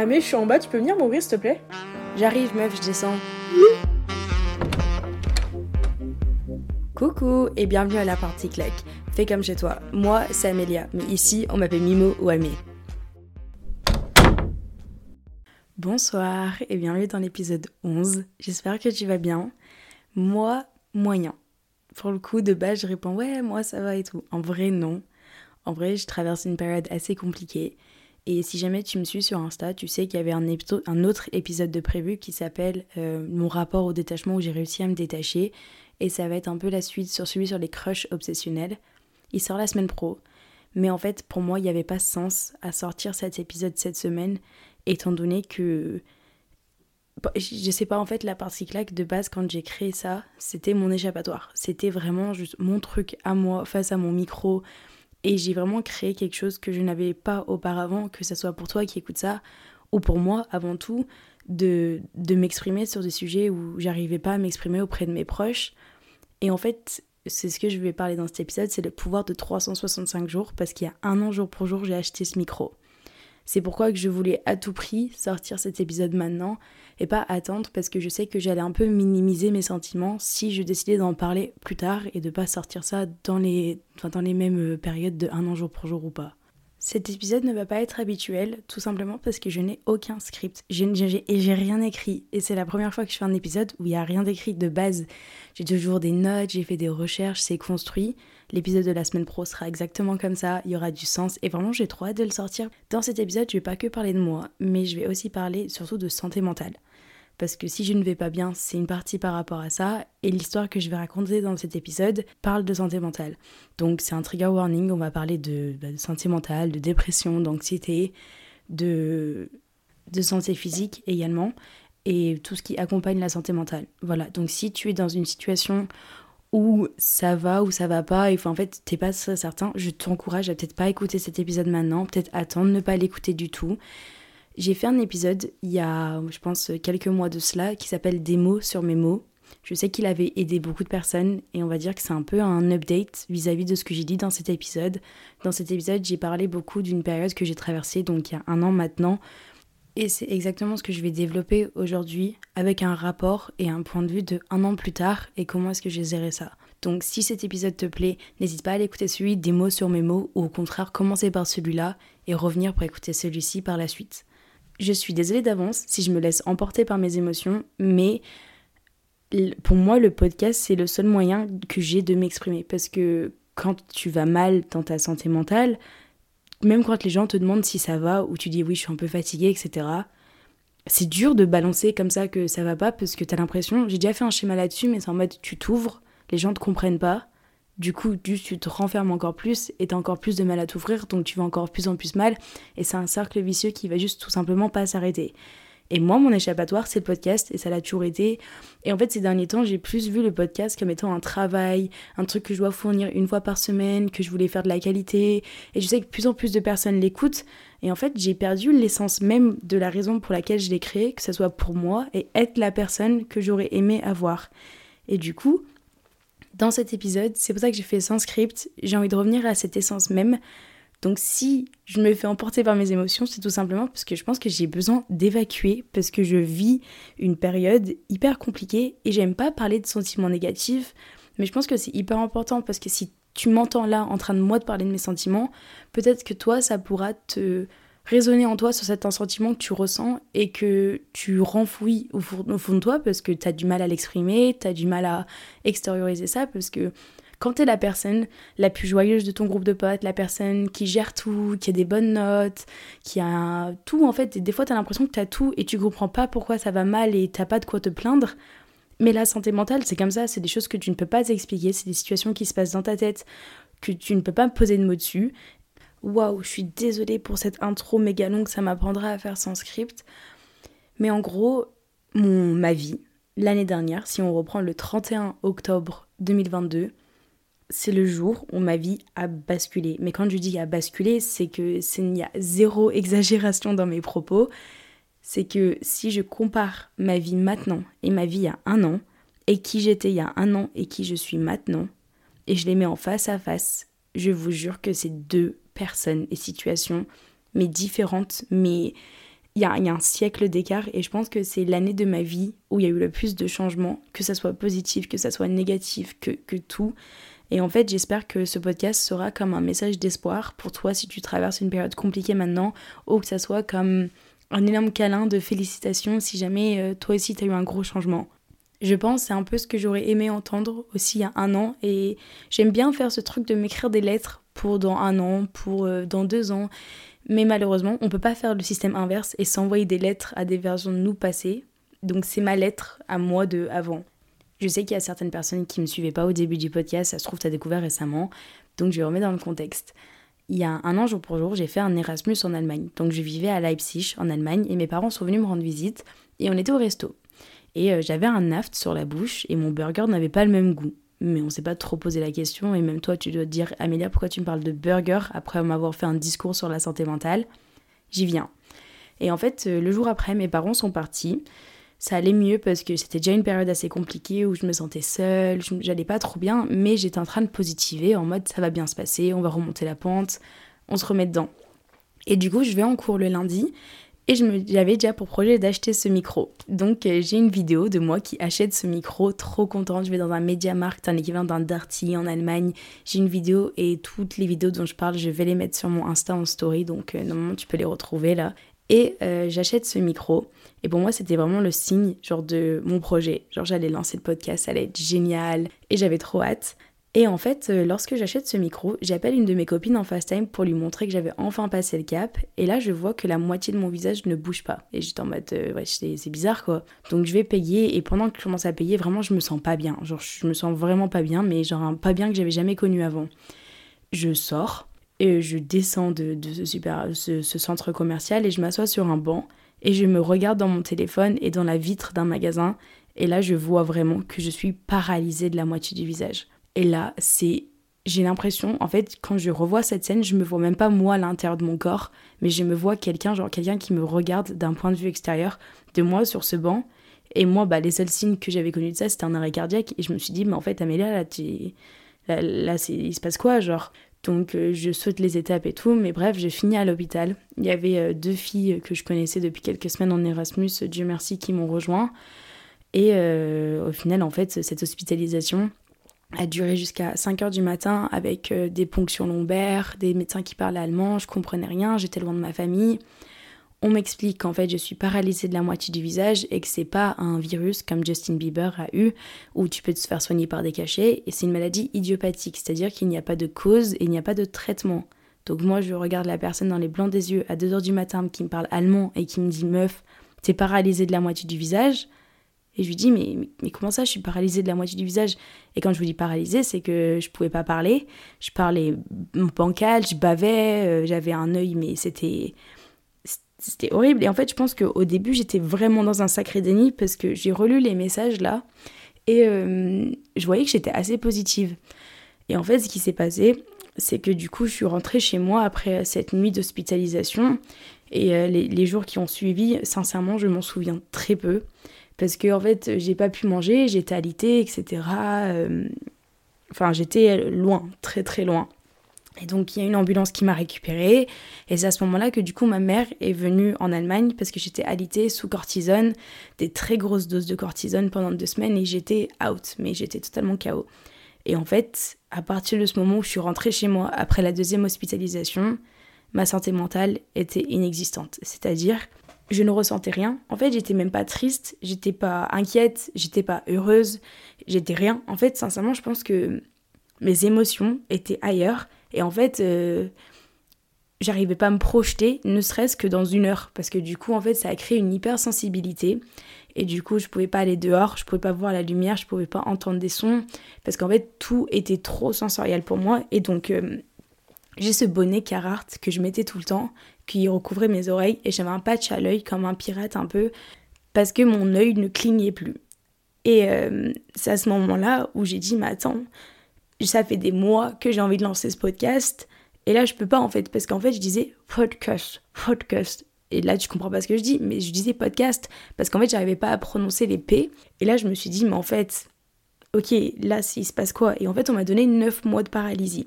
Ah mais je suis en bas, tu peux venir m'ouvrir s'il te plaît? J'arrive meuf, je descends. Coucou et bienvenue à la partie claque. Fais comme chez toi. Moi, c'est Amélia, mais ici, on m'appelle Mimo ou Amé. Bonsoir et bienvenue dans l'épisode 11. J'espère que tu vas bien. Moi, moyen. Pour le coup, de base, je réponds ouais, moi ça va et tout. En vrai, non. En vrai, je traverse une période assez compliquée. Et si jamais tu me suis sur Insta, tu sais qu'il y avait un, autre épisode de prévu qui s'appelle euh, Mon rapport au détachement où j'ai réussi à me détacher. Et ça va être un peu la suite sur celui sur les crushs obsessionnels. Il sort la semaine pro. Mais en fait, pour moi, il n'y avait pas sens à sortir cet épisode cette semaine étant donné que je sais pas en fait la partie claque de base quand j'ai créé ça c'était mon échappatoire c'était vraiment juste mon truc à moi face à mon micro et j'ai vraiment créé quelque chose que je n'avais pas auparavant que ce soit pour toi qui écoute ça ou pour moi avant tout de, de m'exprimer sur des sujets où j'arrivais pas à m'exprimer auprès de mes proches. Et en fait c'est ce que je vais parler dans cet épisode c'est le pouvoir de 365 jours parce qu'il y a un an jour pour jour j'ai acheté ce micro c'est pourquoi que je voulais à tout prix sortir cet épisode maintenant et pas attendre parce que je sais que j'allais un peu minimiser mes sentiments si je décidais d'en parler plus tard et de pas sortir ça dans les, dans les mêmes périodes de un an jour pour jour ou pas. Cet épisode ne va pas être habituel, tout simplement parce que je n'ai aucun script. et j'ai rien écrit. Et c'est la première fois que je fais un épisode où il n'y a rien d'écrit de base. J'ai toujours des notes, j'ai fait des recherches, c'est construit. L'épisode de la semaine pro sera exactement comme ça, il y aura du sens et vraiment j'ai trop hâte de le sortir. Dans cet épisode, je vais pas que parler de moi, mais je vais aussi parler surtout de santé mentale parce que si je ne vais pas bien, c'est une partie par rapport à ça, et l'histoire que je vais raconter dans cet épisode parle de santé mentale. Donc c'est un trigger warning, on va parler de, bah, santé mentale, de dépression, d'anxiété, de, de santé physique également, et tout ce qui accompagne la santé mentale. Voilà, donc si tu es dans une situation où ça va ou ça va pas, et en fait t'es pas certain, je t'encourage à peut-être pas écouter cet épisode maintenant, peut-être attendre, ne pas l'écouter du tout. J'ai fait un épisode il y a, je pense, quelques mois de cela qui s'appelle Des mots sur mes mots. Je sais qu'il avait aidé beaucoup de personnes et on va dire que c'est un peu un update vis-à-vis de ce que j'ai dit dans cet épisode. Dans cet épisode, j'ai parlé beaucoup d'une période que j'ai traversée, donc il y a un an maintenant. Et c'est exactement ce que je vais développer aujourd'hui avec un rapport et un point de vue de un an plus tard et comment est-ce que j'ai géré ça. Donc si cet épisode te plaît, n'hésite pas à aller écouter celui des mots sur mes mots ou au contraire commencer par celui-là et revenir pour écouter celui-ci par la suite. Je suis désolée d'avance si je me laisse emporter par mes émotions, mais pour moi, le podcast, c'est le seul moyen que j'ai de m'exprimer. Parce que quand tu vas mal dans ta santé mentale, même quand les gens te demandent si ça va, ou tu dis oui, je suis un peu fatiguée, etc., c'est dur de balancer comme ça que ça va pas, parce que tu as l'impression, j'ai déjà fait un schéma là-dessus, mais c'est en mode tu t'ouvres, les gens te comprennent pas, du coup, tu te renfermes encore plus et t'as encore plus de mal à t'ouvrir, donc tu vas encore plus en plus mal. Et c'est un cercle vicieux qui va juste tout simplement pas s'arrêter. Et moi, mon échappatoire, c'est le podcast, et ça l'a toujours été. Et en fait, ces derniers temps, j'ai plus vu le podcast comme étant un travail, un truc que je dois fournir une fois par semaine, que je voulais faire de la qualité. Et je sais que plus en plus de personnes l'écoutent. Et en fait, j'ai perdu l'essence même de la raison pour laquelle je l'ai créé, que ce soit pour moi et être la personne que j'aurais aimé avoir. Et du coup, dans cet épisode. C'est pour ça que j'ai fait sans script. J'ai envie de revenir à cette essence même. Donc si je me fais emporter par mes émotions, c'est tout simplement parce que je pense que j'ai besoin d'évacuer, parce que je vis une période hyper compliquée et j'aime pas parler de sentiments négatifs, mais je pense que c'est hyper important parce que si tu m'entends là en train de moi de parler de mes sentiments, peut-être que toi ça pourra te résonner en toi sur cet sentiment que tu ressens et que tu renfouis au fond, de toi parce que tu as du mal à l'exprimer, tu as du mal à extérioriser ça parce que quand tu es la personne la plus joyeuse de ton groupe de potes, la personne qui gère tout, qui a des bonnes notes, qui a tout en fait, des fois tu as l'impression que tu as tout et tu comprends pas pourquoi ça va mal et t'as pas de quoi te plaindre. Mais la santé mentale, c'est comme ça, c'est des choses que tu ne peux pas expliquer, c'est des situations qui se passent dans ta tête que tu ne peux pas poser de mots dessus Waouh, je suis désolée pour cette intro méga longue, ça m'apprendra à faire sans script. Mais en gros, mon, ma vie, l'année dernière, si on reprend le 31 octobre 2022, c'est le jour où ma vie a basculé. Mais quand je dis a basculé, c'est que il n'y a zéro exagération dans mes propos. C'est que si je compare ma vie maintenant et ma vie il y a un an, et qui j'étais il y a un an et qui je suis maintenant, et je les mets en face à face, je vous jure que c'est deux personnes et situations, mais différentes, mais il y, a, un siècle d'écart et je pense que c'est l'année de ma vie où il y a eu le plus de changements, que ça soit positif, que ça soit négatif, que, que tout. Et en fait, j'espère que ce podcast sera comme un message d'espoir pour toi si tu traverses une période compliquée maintenant, ou que ça soit comme un énorme câlin de félicitations si jamais euh, toi aussi tu as eu un gros changement. Je pense c'est un peu ce que j'aurais aimé entendre aussi il y a un an et j'aime bien faire ce truc de m'écrire des lettres pour dans un an, pour euh, dans deux ans. Mais malheureusement, on peut pas faire le système inverse et s'envoyer des lettres à des versions de nous passées. Donc c'est ma lettre à moi de avant. Je sais qu'il y a certaines personnes qui ne me suivaient pas au début du podcast, ça se trouve, tu as découvert récemment, donc je remets dans le contexte. Il y a un an, jour pour jour, j'ai fait un Erasmus en Allemagne. Donc je vivais à Leipzig, en Allemagne, et mes parents sont venus me rendre visite, et on était au resto. Et euh, j'avais un naft sur la bouche, et mon burger n'avait pas le même goût. Mais on s'est pas trop posé la question, et même toi, tu dois te dire, Amélia, pourquoi tu me parles de burger après m'avoir fait un discours sur la santé mentale? J'y viens. Et en fait, euh, le jour après, mes parents sont partis ça allait mieux parce que c'était déjà une période assez compliquée où je me sentais seule, j'allais pas trop bien, mais j'étais en train de positiver en mode ça va bien se passer, on va remonter la pente, on se remet dedans. Et du coup, je vais en cours le lundi et j'avais déjà pour projet d'acheter ce micro. Donc euh, j'ai une vidéo de moi qui achète ce micro, trop contente. Je vais dans un MediaMarkt, un équivalent d'un Darty en Allemagne. J'ai une vidéo et toutes les vidéos dont je parle, je vais les mettre sur mon Insta en story. Donc euh, normalement tu peux les retrouver là. Et euh, j'achète ce micro. Et pour moi, c'était vraiment le signe, genre, de mon projet. Genre, j'allais lancer le podcast, ça allait être génial. Et j'avais trop hâte. Et en fait, euh, lorsque j'achète ce micro, j'appelle une de mes copines en FaceTime pour lui montrer que j'avais enfin passé le cap. Et là, je vois que la moitié de mon visage ne bouge pas. Et j'étais en mode, euh, ouais, c'est bizarre quoi. Donc je vais payer. Et pendant que je commence à payer, vraiment, je me sens pas bien. Genre, je me sens vraiment pas bien, mais genre, un pas bien que j'avais jamais connu avant. Je sors. Et je descends de, ce, super, ce centre commercial et je m'assois sur un banc et je me regarde dans mon téléphone et dans la vitre d'un magasin. Et là je vois vraiment que je suis paralysée de la moitié du visage. Et là, c'est j'ai l'impression en fait quand je revois cette scène, je me vois même pas moi à l'intérieur de mon corps, mais je me vois quelqu'un genre quelqu'un qui me regarde d'un point de vue extérieur de moi sur ce banc. Et moi bah les seuls signes que j'avais connus de ça, c'était un arrêt cardiaque. Et je me suis dit mais en fait Amélia là tu là, là il se passe quoi genre? Donc euh, je saute les étapes et tout, mais bref, j'ai fini à l'hôpital. Il y avait euh, deux filles que je connaissais depuis quelques semaines en Erasmus, Dieu merci, qui m'ont rejoint. Et euh, au final, en fait, cette hospitalisation a duré jusqu'à 5 heures du matin avec des ponctions lombaires, des médecins qui parlaient allemand, je comprenais rien, j'étais loin de ma famille on m'explique qu'en fait je suis paralysée de la moitié du visage et que c'est pas un virus comme Justin Bieber a eu où tu peux te faire soigner par des cachets et c'est une maladie idiopathique, c'est-à-dire qu'il n'y a pas de cause et il n'y a pas de traitement. Donc moi je regarde la personne dans les blancs des yeux à 2h du matin qui me parle allemand et qui me dit meuf, t'es paralysée de la moitié du visage. Et je lui dis mais, mais, comment ça je suis paralysée de la moitié du visage? Et quand je vous dis paralysée, c'est que je pouvais pas parler, je parlais bancal, je bavais, euh, j'avais un œil mais c'était c'était horrible. Et en fait, je pense qu'au début, j'étais vraiment dans un sacré déni parce que j'ai relu les messages là et euh, je voyais que j'étais assez positive. Et en fait, ce qui s'est passé, c'est que du coup, je suis rentrée chez moi après cette nuit d'hospitalisation. Et euh, les, jours qui ont suivi, sincèrement, je m'en souviens très peu. Parce que, en fait, j'ai pas pu manger, j'étais alitée, etc. Euh, enfin, j'étais loin, très très loin. Et donc il y a une ambulance qui m'a récupérée. Et c'est à ce moment-là que du coup ma mère est venue en Allemagne parce que j'étais alitée sous cortisone, des très grosses doses de cortisone pendant deux semaines et j'étais out, mais j'étais totalement KO. Et en fait, à partir de ce moment où je suis rentrée chez moi après la deuxième hospitalisation, ma santé mentale était inexistante. C'est-à-dire, je ne ressentais rien. En fait, j'étais même pas triste, j'étais pas inquiète, j'étais pas heureuse, j'étais rien. En fait, sincèrement, je pense que mes émotions étaient ailleurs et en fait, euh, j'arrivais pas à me projeter, ne serait-ce que dans une heure, parce que du coup, en fait, ça a créé une hypersensibilité. Et du coup, je pouvais pas aller dehors, je pouvais pas voir la lumière, je pouvais pas entendre des sons, parce qu'en fait, tout était trop sensoriel pour moi. Et donc, euh, j'ai ce bonnet Carhartt que je mettais tout le temps, qui recouvrait mes oreilles, et j'avais un patch à l'œil, comme un pirate un peu, parce que mon œil ne clignait plus. Et euh, c'est à ce moment-là où j'ai dit, mais attends, ça fait des mois que j'ai envie de lancer ce podcast. Et là, je peux pas en fait, parce qu'en fait, je disais podcast, podcast. Et là, tu comprends pas ce que je dis, mais je disais podcast parce qu'en fait, j'arrivais pas à prononcer les P. Et là, je me suis dit, mais en fait, ok, là, il se passe quoi? Et en fait, on m'a donné 9 mois de paralysie.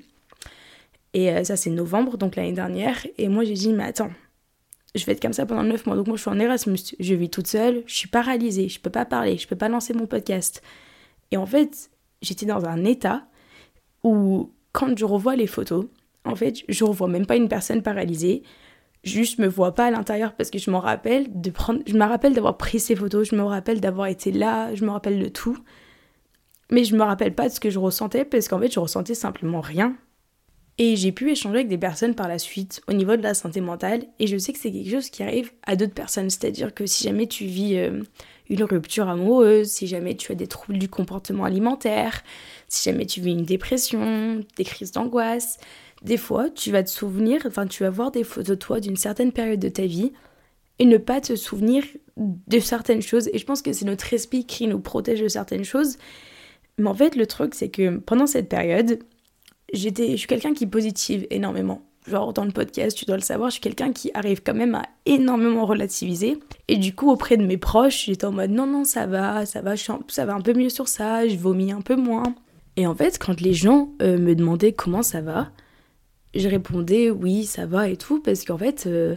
Et euh, ça, c'est novembre, donc l'année dernière. Et moi, j'ai dit, mais attends, je vais être comme ça pendant 9 mois. Donc moi, je suis en Erasmus, je vis toute seule, je suis paralysée, je peux pas parler, je peux pas lancer mon podcast. Et en fait, j'étais dans un état où, quand je revois les photos, en fait, je revois même pas une personne paralysée. Juste, me vois pas à l'intérieur parce que je m'en rappelle de prendre. Je me rappelle d'avoir pris ces photos, je me rappelle d'avoir été là, je me rappelle de tout. Mais je me rappelle pas de ce que je ressentais parce qu'en fait, je ressentais simplement rien. Et j'ai pu échanger avec des personnes par la suite au niveau de la santé mentale. Et je sais que c'est quelque chose qui arrive à d'autres personnes. C'est-à-dire que si jamais tu vis euh, une rupture amoureuse, si jamais tu as des troubles du comportement alimentaire, si jamais tu vis une dépression, des crises d'angoisse, des fois tu vas te souvenir, enfin tu vas voir des photos de toi d'une certaine période de ta vie et ne pas te souvenir de certaines choses. Et je pense que c'est notre esprit qui nous protège de certaines choses. Mais en fait, le truc, c'est que pendant cette période, j'étais, je suis quelqu'un qui positive énormément. Genre dans le podcast, tu dois le savoir, je suis quelqu'un qui arrive quand même à énormément relativiser. Et du coup, auprès de mes proches, j'étais en mode non, non, ça va, ça va, ça va un peu mieux sur ça, je vomis un peu moins. Et en fait, quand les gens euh, me demandaient comment ça va, je répondais oui, ça va et tout, parce qu'en fait, euh,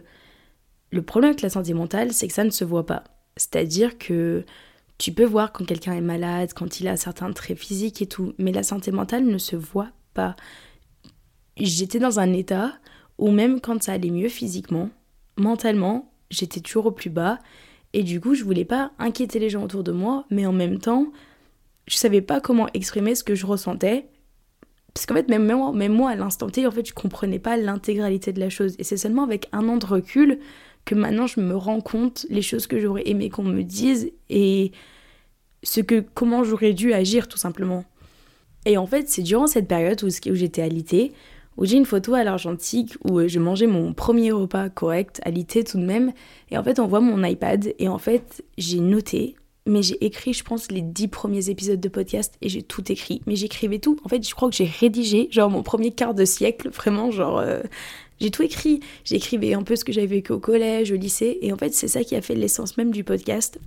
le problème avec la santé mentale, c'est que ça ne se voit pas. C'est-à-dire que tu peux voir quand quelqu'un est malade, quand il a certains traits physiques et tout, mais la santé mentale ne se voit pas. J'étais dans un état où même quand ça allait mieux physiquement, mentalement, j'étais toujours au plus bas. Et du coup, je voulais pas inquiéter les gens autour de moi, mais en même temps, je savais pas comment exprimer ce que je ressentais. Parce qu'en fait, même moi, à l'instant T, en fait, je comprenais pas l'intégralité de la chose. Et c'est seulement avec un an de recul que maintenant je me rends compte les choses que j'aurais aimé qu'on me dise et ce que comment j'aurais dû agir tout simplement. Et en fait, c'est durant cette période où, où j'étais alitée, où j'ai une photo à l'argentique où euh, je mangeais mon premier repas correct, alité tout de même. Et en fait, on voit mon iPad et en fait, j'ai noté, mais j'ai écrit, je pense, les dix premiers épisodes de podcast et j'ai tout écrit. Mais j'écrivais tout. En fait, je crois que j'ai rédigé, genre, mon premier quart de siècle, vraiment, genre. Euh, j'ai tout écrit. J'écrivais un peu ce que j'avais vécu au collège, au lycée. Et en fait, c'est ça qui a fait l'essence même du podcast.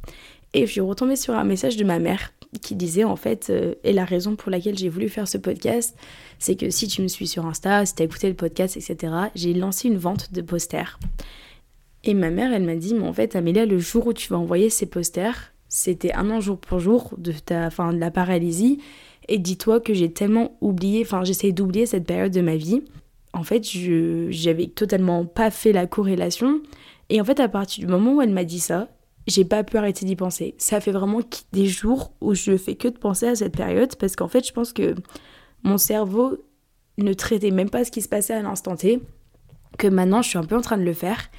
Et je suis retombée sur un message de ma mère qui disait en fait, euh, et la raison pour laquelle j'ai voulu faire ce podcast, c'est que si tu me suis sur Insta, si tu as écouté le podcast, etc., j'ai lancé une vente de posters. Et ma mère, elle m'a dit, mais en fait, Amélia, le jour où tu vas envoyer ces posters, c'était un an jour pour jour de, ta, fin, de la paralysie. Et dis-toi que j'ai tellement oublié, enfin, j'essaie d'oublier cette période de ma vie. En fait, je j'avais totalement pas fait la corrélation. Et en fait, à partir du moment où elle m'a dit ça, j'ai pas pu arrêter d'y penser. Ça fait vraiment des jours où je fais que de penser à cette période parce qu'en fait, je pense que mon cerveau ne traitait même pas ce qui se passait à l'instant T, que maintenant je suis un peu en train de le faire.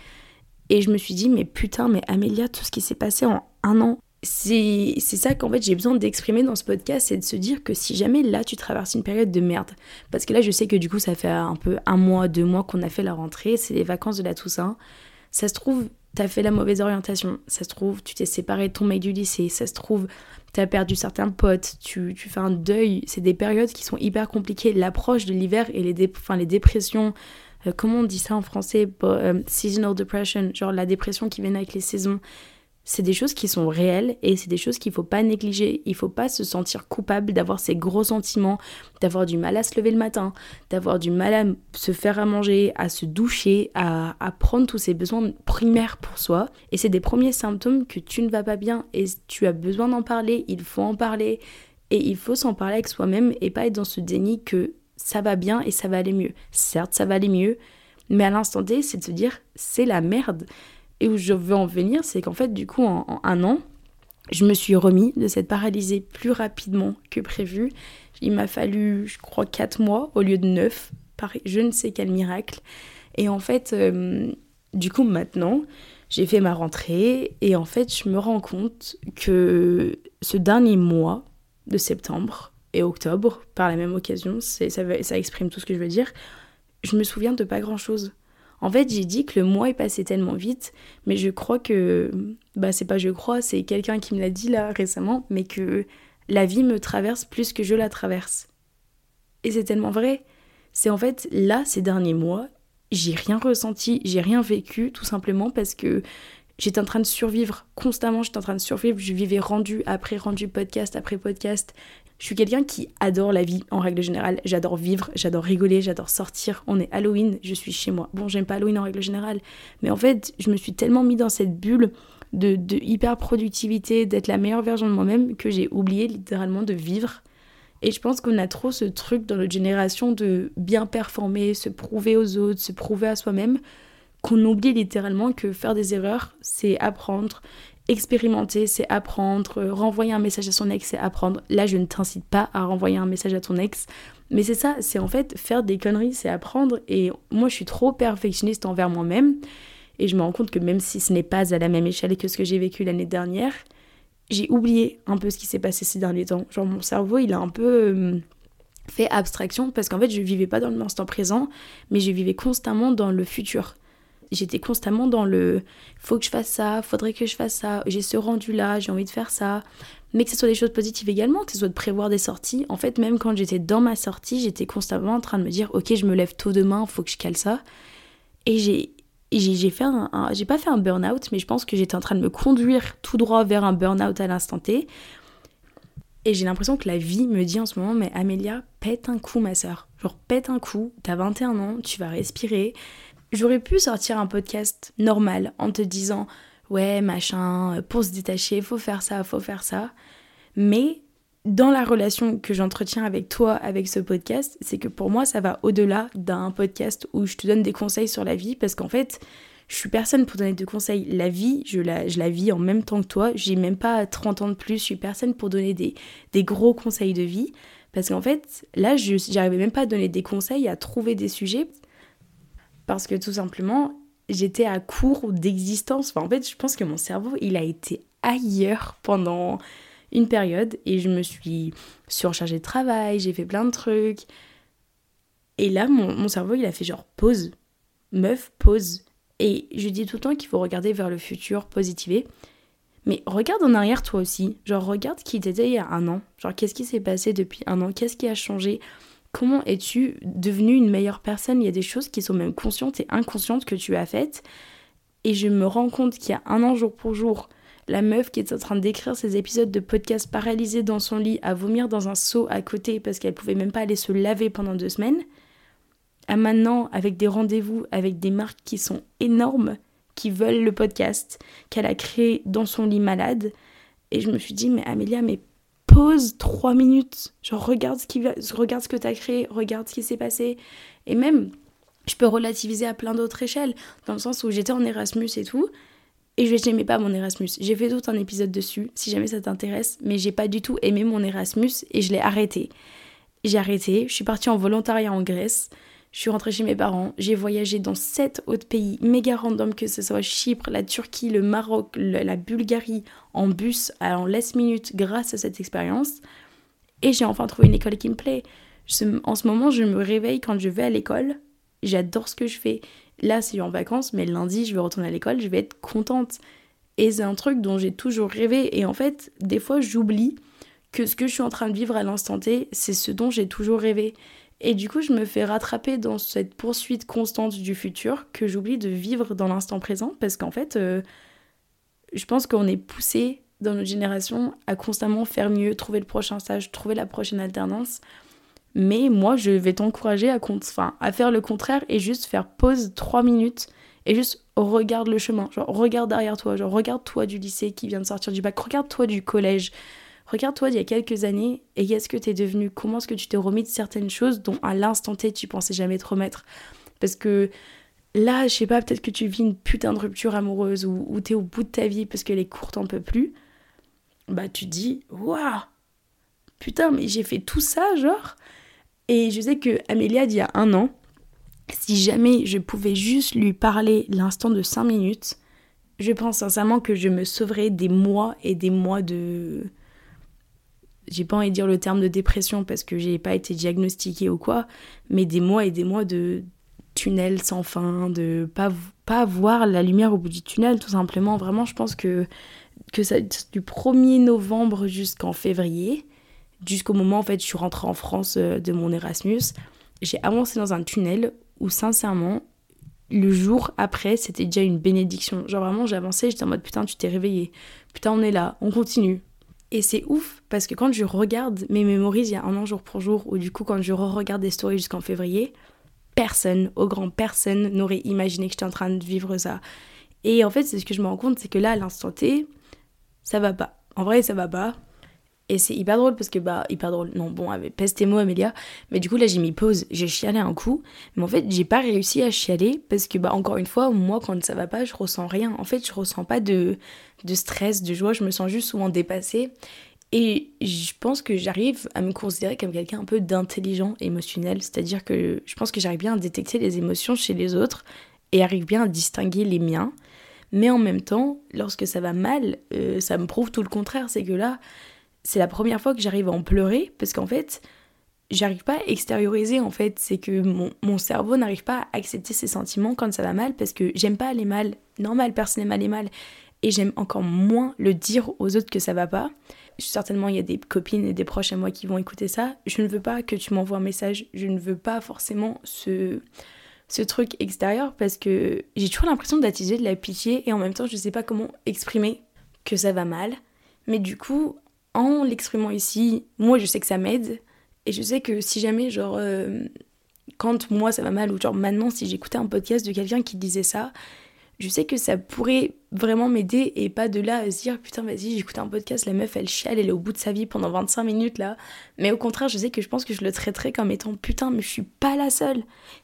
Et je me suis dit, mais putain, mais Amélia, tout ce qui s'est passé en un an, c'est ça qu'en fait j'ai besoin d'exprimer dans ce podcast, c'est de se dire que si jamais là tu traverses une période de merde, parce que là je sais que du coup ça fait un peu un mois, deux mois qu'on a fait la rentrée, c'est les vacances de la Toussaint, ça se trouve t'as fait la mauvaise orientation, ça se trouve, tu t'es séparé de ton mec du lycée, ça se trouve, t'as perdu certains potes, tu, tu fais un deuil, c'est des périodes qui sont hyper compliquées. L'approche de l'hiver et les, enfin, les dépressions, euh, comment on dit ça en français? Euh, Seasonal depression, genre la dépression qui vient avec les saisons c'est des choses qui sont réelles et c'est des choses qu'il faut pas négliger. Il faut pas se sentir coupable d'avoir ces gros sentiments, d'avoir du mal à se lever le matin, d'avoir du mal à se faire à manger, à se doucher, à, à prendre tous ces besoins primaires pour soi. Et c'est des premiers symptômes que tu ne vas pas bien et tu as besoin d'en parler, il faut en parler et il faut s'en parler avec soi-même et pas être dans ce déni que ça va bien et ça va aller mieux. Certes, ça va aller mieux, mais à l'instant T, c'est de se dire c'est la merde. Et où je veux en venir, c'est qu'en fait, du coup, en, un an, je me suis remis de cette paralysie plus rapidement que prévu. Il m'a fallu, je crois, 4 mois au lieu de 9. Pareil, je ne sais quel miracle. Et en fait, euh, du coup, maintenant, j'ai fait ma rentrée et en fait, je me rends compte que ce dernier mois de septembre et octobre, par la même occasion, ça, ça exprime tout ce que je veux dire, je me souviens de pas grand-chose. En fait, j'ai dit que le mois est passé tellement vite, mais je crois que. Bah, c'est pas je crois, c'est quelqu'un qui me l'a dit là récemment, mais que la vie me traverse plus que je la traverse. Et c'est tellement vrai. C'est en fait là, ces derniers mois, j'ai rien ressenti, j'ai rien vécu, tout simplement parce que j'étais en train de survivre constamment, j'étais en train de survivre, je vivais rendu après rendu, podcast après podcast. Je suis quelqu'un qui adore la vie en règle générale. J'adore vivre, j'adore rigoler, j'adore sortir. On est Halloween, je suis chez moi. Bon, j'aime pas Halloween en règle générale, mais en fait, je me suis tellement mis dans cette bulle de, de hyper productivité, d'être la meilleure version de moi-même que j'ai oublié littéralement de vivre. Et je pense qu'on a trop ce truc dans notre génération de bien performer, se prouver aux autres, se prouver à soi-même, qu'on oublie littéralement que faire des erreurs, c'est apprendre, expérimenter, c'est apprendre, renvoyer un message à son ex, c'est apprendre. Là, je ne t'incite pas à renvoyer un message à ton ex, mais c'est ça, c'est en fait faire des conneries, c'est apprendre. Et moi, je suis trop perfectionniste envers moi-même, et je me rends compte que même si ce n'est pas à la même échelle que ce que j'ai vécu l'année dernière, j'ai oublié un peu ce qui s'est passé ces derniers temps. Genre, mon cerveau, il a un peu. Euh, fait abstraction parce qu'en fait je vivais pas dans l'instant présent mais je vivais constamment dans le futur j'étais constamment dans le faut que je fasse ça, faudrait que je fasse ça, j'ai ce rendu là, j'ai envie de faire ça. Mais que ce soit des choses positives également, que ce soit de prévoir des sorties. En fait, même quand j'étais dans ma sortie, j'étais constamment en train de me dire ok, je me lève tôt demain, faut que je cale ça. Et j'ai j'ai fait un, j'ai pas fait un burn-out, mais je pense que j'étais en train de me conduire tout droit vers un burn-out à l'instant T. Et j'ai l'impression que la vie me dit en ce moment, mais Amélia, pète un coup, ma soeur. Genre, pète un coup, t'as 21 ans, tu vas respirer, J'aurais pu sortir un podcast normal en te disant ouais machin, pour se détacher, faut faire ça, faut faire ça. Mais dans la relation que j'entretiens avec toi, avec ce podcast, c'est que pour moi ça va au-delà d'un podcast où je te donne des conseils sur la vie parce qu'en fait je suis personne pour donner des conseils. La vie, je la, je la vis en même temps que toi. J'ai même pas 30 ans de plus. Je suis personne pour donner des, des gros conseils de vie. Parce qu'en fait, là, je n'arrivais même pas à donner des conseils, à trouver des sujets parce que tout simplement, j'étais à court d'existence. En fait, je pense que mon cerveau, il a été ailleurs pendant une période et je me suis surchargée de travail, j'ai fait plein de trucs. Et là, mon, cerveau, il a fait genre pause. Meuf, pause. Et je dis tout le temps qu'il faut regarder vers le futur, positiver. Mais regarde en arrière toi aussi. Genre, regarde qui t'étais il y a un an. Genre, qu'est-ce qui s'est passé depuis un an? Qu'est-ce qui a changé? Comment es-tu devenue une meilleure personne? Il y a des choses qui sont même conscientes et inconscientes que tu as faites. Et je me rends compte qu'il y a un an jour pour jour, la meuf qui est en train d'écrire ses épisodes de podcast paralysée dans son lit, à vomir dans un seau à côté parce qu'elle pouvait même pas aller se laver pendant deux semaines, à maintenant avec des rendez-vous avec des marques qui sont énormes, qui veulent le podcast, qu'elle a créé dans son lit malade. Et je me suis dit, mais Amélia, mais pause trois minutes. Genre, regarde ce, qui va, regarde ce que tu as créé, regarde ce qui s'est passé. Et même, je peux relativiser à plein d'autres échelles, dans le sens où j'étais en Erasmus et tout, et je n'aimais pas mon Erasmus. J'ai fait tout un épisode dessus, si jamais ça t'intéresse, mais j'ai pas du tout aimé mon Erasmus et je l'ai arrêté. J'ai arrêté, je suis partie en volontariat en Grèce. Je suis rentrée chez mes parents, j'ai voyagé dans sept autres pays méga random, que ce soit Chypre, la Turquie, le Maroc, la Bulgarie, en bus, en last minute, grâce à cette expérience. Et j'ai enfin trouvé une école qui me plaît. en ce moment, je me réveille quand je vais à l'école. J'adore ce que je fais. Là, c'est en vacances, mais lundi, je vais retourner à l'école, je vais être contente. Et c'est un truc dont j'ai toujours rêvé. Et en fait, des fois, j'oublie que ce que je suis en train de vivre à l'instant T, c'est ce dont j'ai toujours rêvé. Et du coup, je me fais rattraper dans cette poursuite constante du futur que j'oublie de vivre dans l'instant présent parce qu'en fait, euh, je pense qu'on est poussé dans notre génération à constamment faire mieux, trouver le prochain stage, trouver la prochaine alternance. Mais moi, je vais t'encourager à, à faire le contraire et juste faire pause trois minutes et juste regarde le chemin. Genre, regarde derrière toi, genre, regarde toi du lycée qui vient de sortir du bac, regarde toi du collège, Regarde-toi il y a quelques années et qu'est-ce que t'es devenu Comment est-ce que tu t'es remis de certaines choses dont à l'instant T tu pensais jamais te remettre? Parce que là, je sais pas, peut-être que tu vis une putain de rupture amoureuse ou, ou t'es au bout de ta vie parce que les cours t'en peut plus. Bah tu dis, waouh! Putain, mais j'ai fait tout ça, genre? Et je sais que Amélia, il y a un an, si jamais je pouvais juste lui parler l'instant de 5 minutes, je pense sincèrement que je me sauverais des mois et des mois de, j'ai pas envie de dire le terme de dépression parce que j'ai pas été diagnostiquée ou quoi, mais des mois et des mois de tunnel sans fin, de pas, pas voir la lumière au bout du tunnel, tout simplement. Vraiment, je pense que, que ça, du 1er novembre jusqu'en février, jusqu'au moment en fait je suis rentrée en France euh, de mon Erasmus, j'ai avancé dans un tunnel où sincèrement, le jour après, c'était déjà une bénédiction. Genre vraiment, j'avançais, j'étais en mode putain, tu t'es réveillé. Putain, on est là, on continue. Et c'est ouf parce que quand je regarde mes mémories il y a un an jour pour jour, ou du coup quand je re-regarde des stories jusqu'en février, personne, au grand personne, n'aurait imaginé que j'étais en train de vivre ça. Et en fait, c'est ce que je me rends compte, c'est que là, à l'instant T, ça va pas. En vrai, ça va pas. Et c'est hyper drôle parce que, bah, hyper drôle. Non, bon, avec peste tes mots, Amélia. Mais du coup, là, j'ai mis pause. J'ai chialé un coup. Mais en fait, j'ai pas réussi à chialer parce que, bah, encore une fois, moi, quand ça va pas, je ressens rien. En fait, je ressens pas de, de stress, de joie. Je me sens juste souvent dépassée. Et je pense que j'arrive à me considérer comme quelqu'un un peu d'intelligent émotionnel. C'est-à-dire que je pense que j'arrive bien à détecter les émotions chez les autres et arrive bien à distinguer les miens. Mais en même temps, lorsque ça va mal, euh, ça me prouve tout le contraire. C'est que là, c'est la première fois que j'arrive à en pleurer parce qu'en fait, j'arrive pas à extérioriser en fait. C'est que mon, cerveau n'arrive pas à accepter ses sentiments quand ça va mal parce que j'aime pas aller mal. Normal, personne n'aime aller mal. Et j'aime encore moins le dire aux autres que ça va pas. Certainement, il y a des copines et des proches à moi qui vont écouter ça. Je ne veux pas que tu m'envoies un message. Je ne veux pas forcément ce, ce truc extérieur parce que j'ai toujours l'impression d'attiser de la pitié et en même temps, je sais pas comment exprimer que ça va mal. Mais du coup, en l'exprimant ici, moi je sais que ça m'aide. Et je sais que si jamais, genre, euh, quand moi ça va mal, ou genre maintenant, si j'écoutais un podcast de quelqu'un qui disait ça, je sais que ça pourrait vraiment m'aider et pas de là à se dire putain vas-y j'écoute un podcast la meuf elle chiale elle est au bout de sa vie pendant 25 minutes là. Mais au contraire je sais que je pense que je le traiterais comme étant putain mais je suis pas la seule.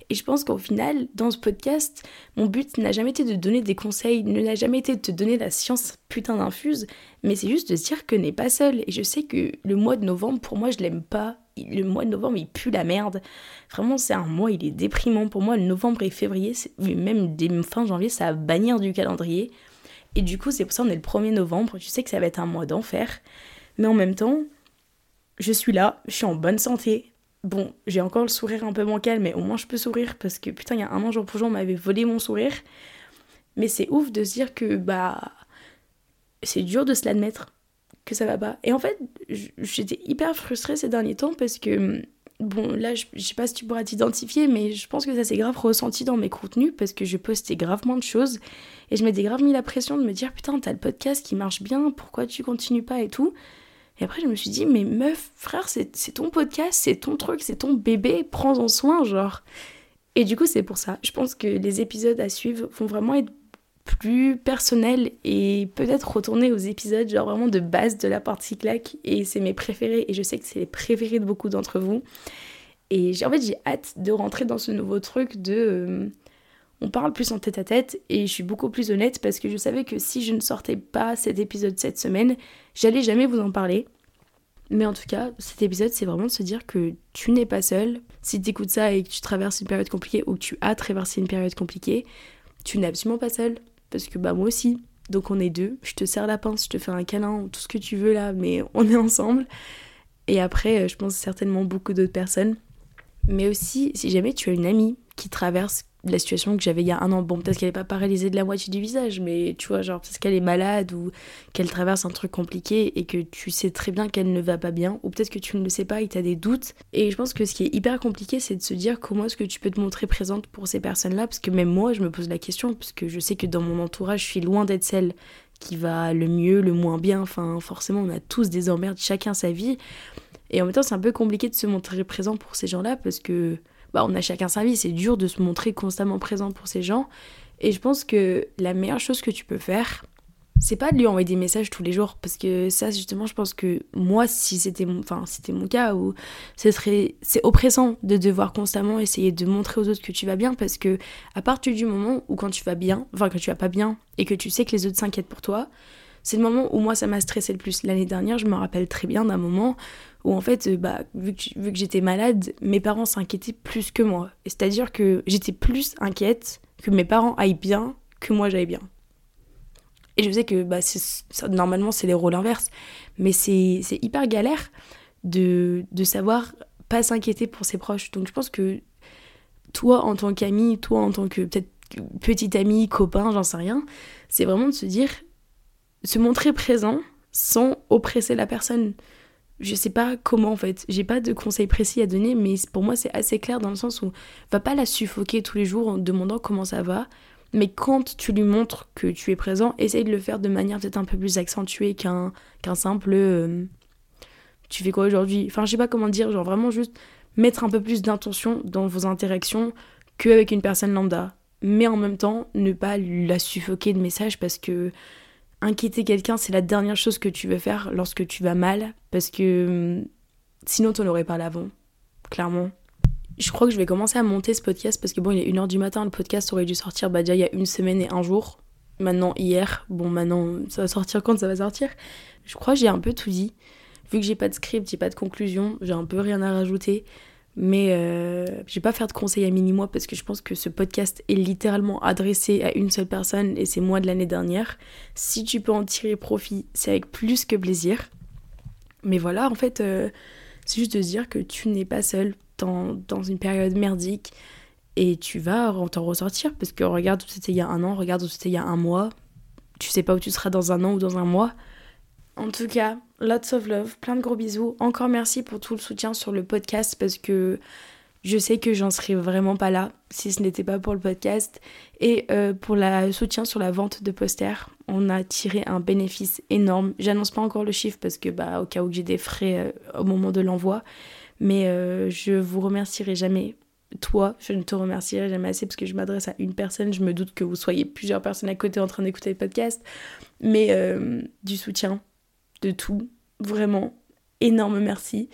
Et je pense qu'au final dans ce podcast mon but n'a jamais été de donner des conseils ne n'a jamais été de te donner la science putain d'infuse mais c'est juste de se dire que n'est pas seule. Et je sais que le mois de novembre pour moi je l'aime pas le mois de novembre, il pue la merde. Vraiment, c'est un mois, il est déprimant. Pour moi, le novembre et février, même fin janvier, ça va bannir du calendrier. Et du coup, c'est pour ça qu'on est le 1er novembre. Je sais que ça va être un mois d'enfer. Mais en même temps, je suis là, je suis en bonne santé. Bon, j'ai encore le sourire un peu bancal, mais au moins je peux sourire parce que putain, il y a un an, jour pour jour, on m'avait volé mon sourire. Mais c'est ouf de se dire que, bah, c'est dur de se l'admettre que ça va pas. Et en fait, j'étais hyper frustrée ces derniers temps parce que, bon, là, je, sais pas si tu pourras t'identifier, mais je pense que ça s'est grave ressenti dans mes contenus parce que je postais gravement de choses et je m'étais grave mis la pression de me dire putain, t'as le podcast qui marche bien, pourquoi tu continues pas et tout. Et après, je me suis dit, mais meuf, frère, c'est ton podcast, c'est ton truc, c'est ton bébé, prends-en soin, genre. Et du coup, c'est pour ça. Je pense que les épisodes à suivre vont vraiment être plus personnel et peut-être retourner aux épisodes genre vraiment de base de la partie claque. Et c'est mes préférés et je sais que c'est les préférés de beaucoup d'entre vous. Et en fait j'ai hâte de rentrer dans ce nouveau truc de euh, on parle plus en tête à tête et je suis beaucoup plus honnête parce que je savais que si je ne sortais pas cet épisode cette semaine j'allais jamais vous en parler. Mais en tout cas, cet épisode, c'est vraiment de se dire que tu n'es pas seul. Si tu écoutes ça et que tu traverses une période compliquée ou que tu as traversé une période compliquée, tu n'es absolument pas seul parce que bah moi aussi. Donc on est deux, je te serre la pince, je te fais un câlin, tout ce que tu veux là, mais on est ensemble. Et après, euh, je pense certainement beaucoup d'autres personnes. Mais aussi, si jamais tu as une amie qui traverse la situation que j'avais il y a un an. Bon, peut-être qu'elle n'est pas paralysée de la moitié du visage, mais tu vois, genre, parce qu'elle est malade ou qu'elle traverse un truc compliqué et que tu sais très bien qu'elle ne va pas bien, ou peut-être que tu ne le sais pas et tu as des doutes. Et je pense que ce qui est hyper compliqué, c'est de se dire comment est-ce que tu peux te montrer présente pour ces personnes-là, parce que même moi, je me pose la question, parce que je sais que dans mon entourage, je suis loin d'être celle qui va le mieux, le moins bien. Enfin, forcément, on a tous des emmerdes, chacun sa vie. Et en même temps, c'est un peu compliqué de se montrer présent pour ces gens-là parce que bah, on a chacun sa vie, c'est dur de se montrer constamment présent pour ces gens. Et je pense que la meilleure chose que tu peux faire, c'est pas de lui envoyer des messages tous les jours parce que ça justement je pense que moi si c'était mon enfin mon cas ou ce serait c'est oppressant de devoir constamment essayer de montrer aux autres que tu vas bien parce que à partir du moment où quand tu vas bien enfin quand tu vas pas bien et que tu sais que les autres s'inquiètent pour toi c'est le moment où moi ça m'a stressé le plus l'année dernière je me rappelle très bien d'un moment où en fait, euh, bah, vu que, que j'étais malade, mes parents s'inquiétaient plus que moi. C'est-à-dire que j'étais plus inquiète que mes parents aillent bien que moi j'aille bien. Et je sais que bah, ça, normalement c'est les rôles inverses, mais c'est hyper galère de, de savoir pas s'inquiéter pour ses proches. Donc je pense que toi en tant qu'ami, toi en tant que peut-être petite amie, copain, j'en sais rien, c'est vraiment de se dire, se montrer présent sans oppresser la personne. Je sais pas comment en fait, j'ai pas de conseils précis à donner, mais pour moi c'est assez clair dans le sens où va pas la suffoquer tous les jours en demandant comment ça va, mais quand tu lui montres que tu es présent, essaye de le faire de manière peut-être un peu plus accentuée qu'un qu'un simple euh, tu fais quoi aujourd'hui? Enfin, je sais pas comment dire, genre vraiment juste mettre un peu plus d'intention dans vos interactions qu'avec une personne lambda. Mais en même temps, ne pas la suffoquer de messages parce que inquiéter quelqu'un, c'est la dernière chose que tu veux faire lorsque tu vas mal, parce que hum, sinon t'en aurais pas l'avant, clairement. Je crois que je vais commencer à monter ce podcast parce que bon, il est 1h du matin, le podcast aurait dû sortir bah, déjà il y a une semaine et un jour. Maintenant, hier, bon, maintenant, ça va sortir quand ça va sortir. Je crois que j'ai un peu tout dit. Vu que j'ai pas de script, j'ai pas de conclusion, j'ai un peu rien à rajouter. Mais euh, je vais pas faire de conseils à mini-moi parce que je pense que ce podcast est littéralement adressé à une seule personne et c'est moi de l'année dernière. Si tu peux en tirer profit, c'est avec plus que plaisir. Mais voilà, en fait, euh, c'est juste de dire que tu n'es pas seul dans, dans, une période merdique et tu vas t'en ressortir parce que regarde où c'était il y a un an, regarde où c'était il y a un mois. Tu sais pas où tu seras dans un an ou dans un mois. En tout cas, lots of love, plein de gros bisous. Encore merci pour tout le soutien sur le podcast parce que je sais que j'en serais vraiment pas là si ce n'était pas pour le podcast. Et euh, pour le soutien sur la vente de posters, on a tiré un bénéfice énorme. J'annonce pas encore le chiffre parce que, bah, au cas où j'ai des frais euh, au moment de l'envoi. Mais euh, je vous remercierai jamais. Toi, je ne te remercierai jamais assez parce que je m'adresse à une personne. Je me doute que vous soyez plusieurs personnes à côté en train d'écouter le podcast. Mais du soutien, de tout. Vraiment, énorme merci.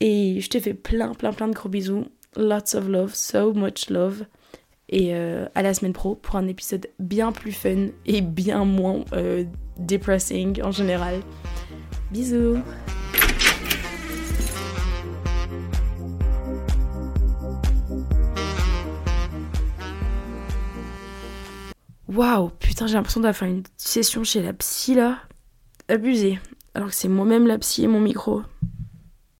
Et je te fais plein, plein, plein de gros bisous. Lots of love, so much love. Et euh, à la semaine pro pour un épisode bien plus fun et bien moins euh, depressing en général. Bisous Waouh, putain, j'ai l'impression d'avoir fait une session chez la psy là abusé. Alors que c'est moi-même la psy et mon micro.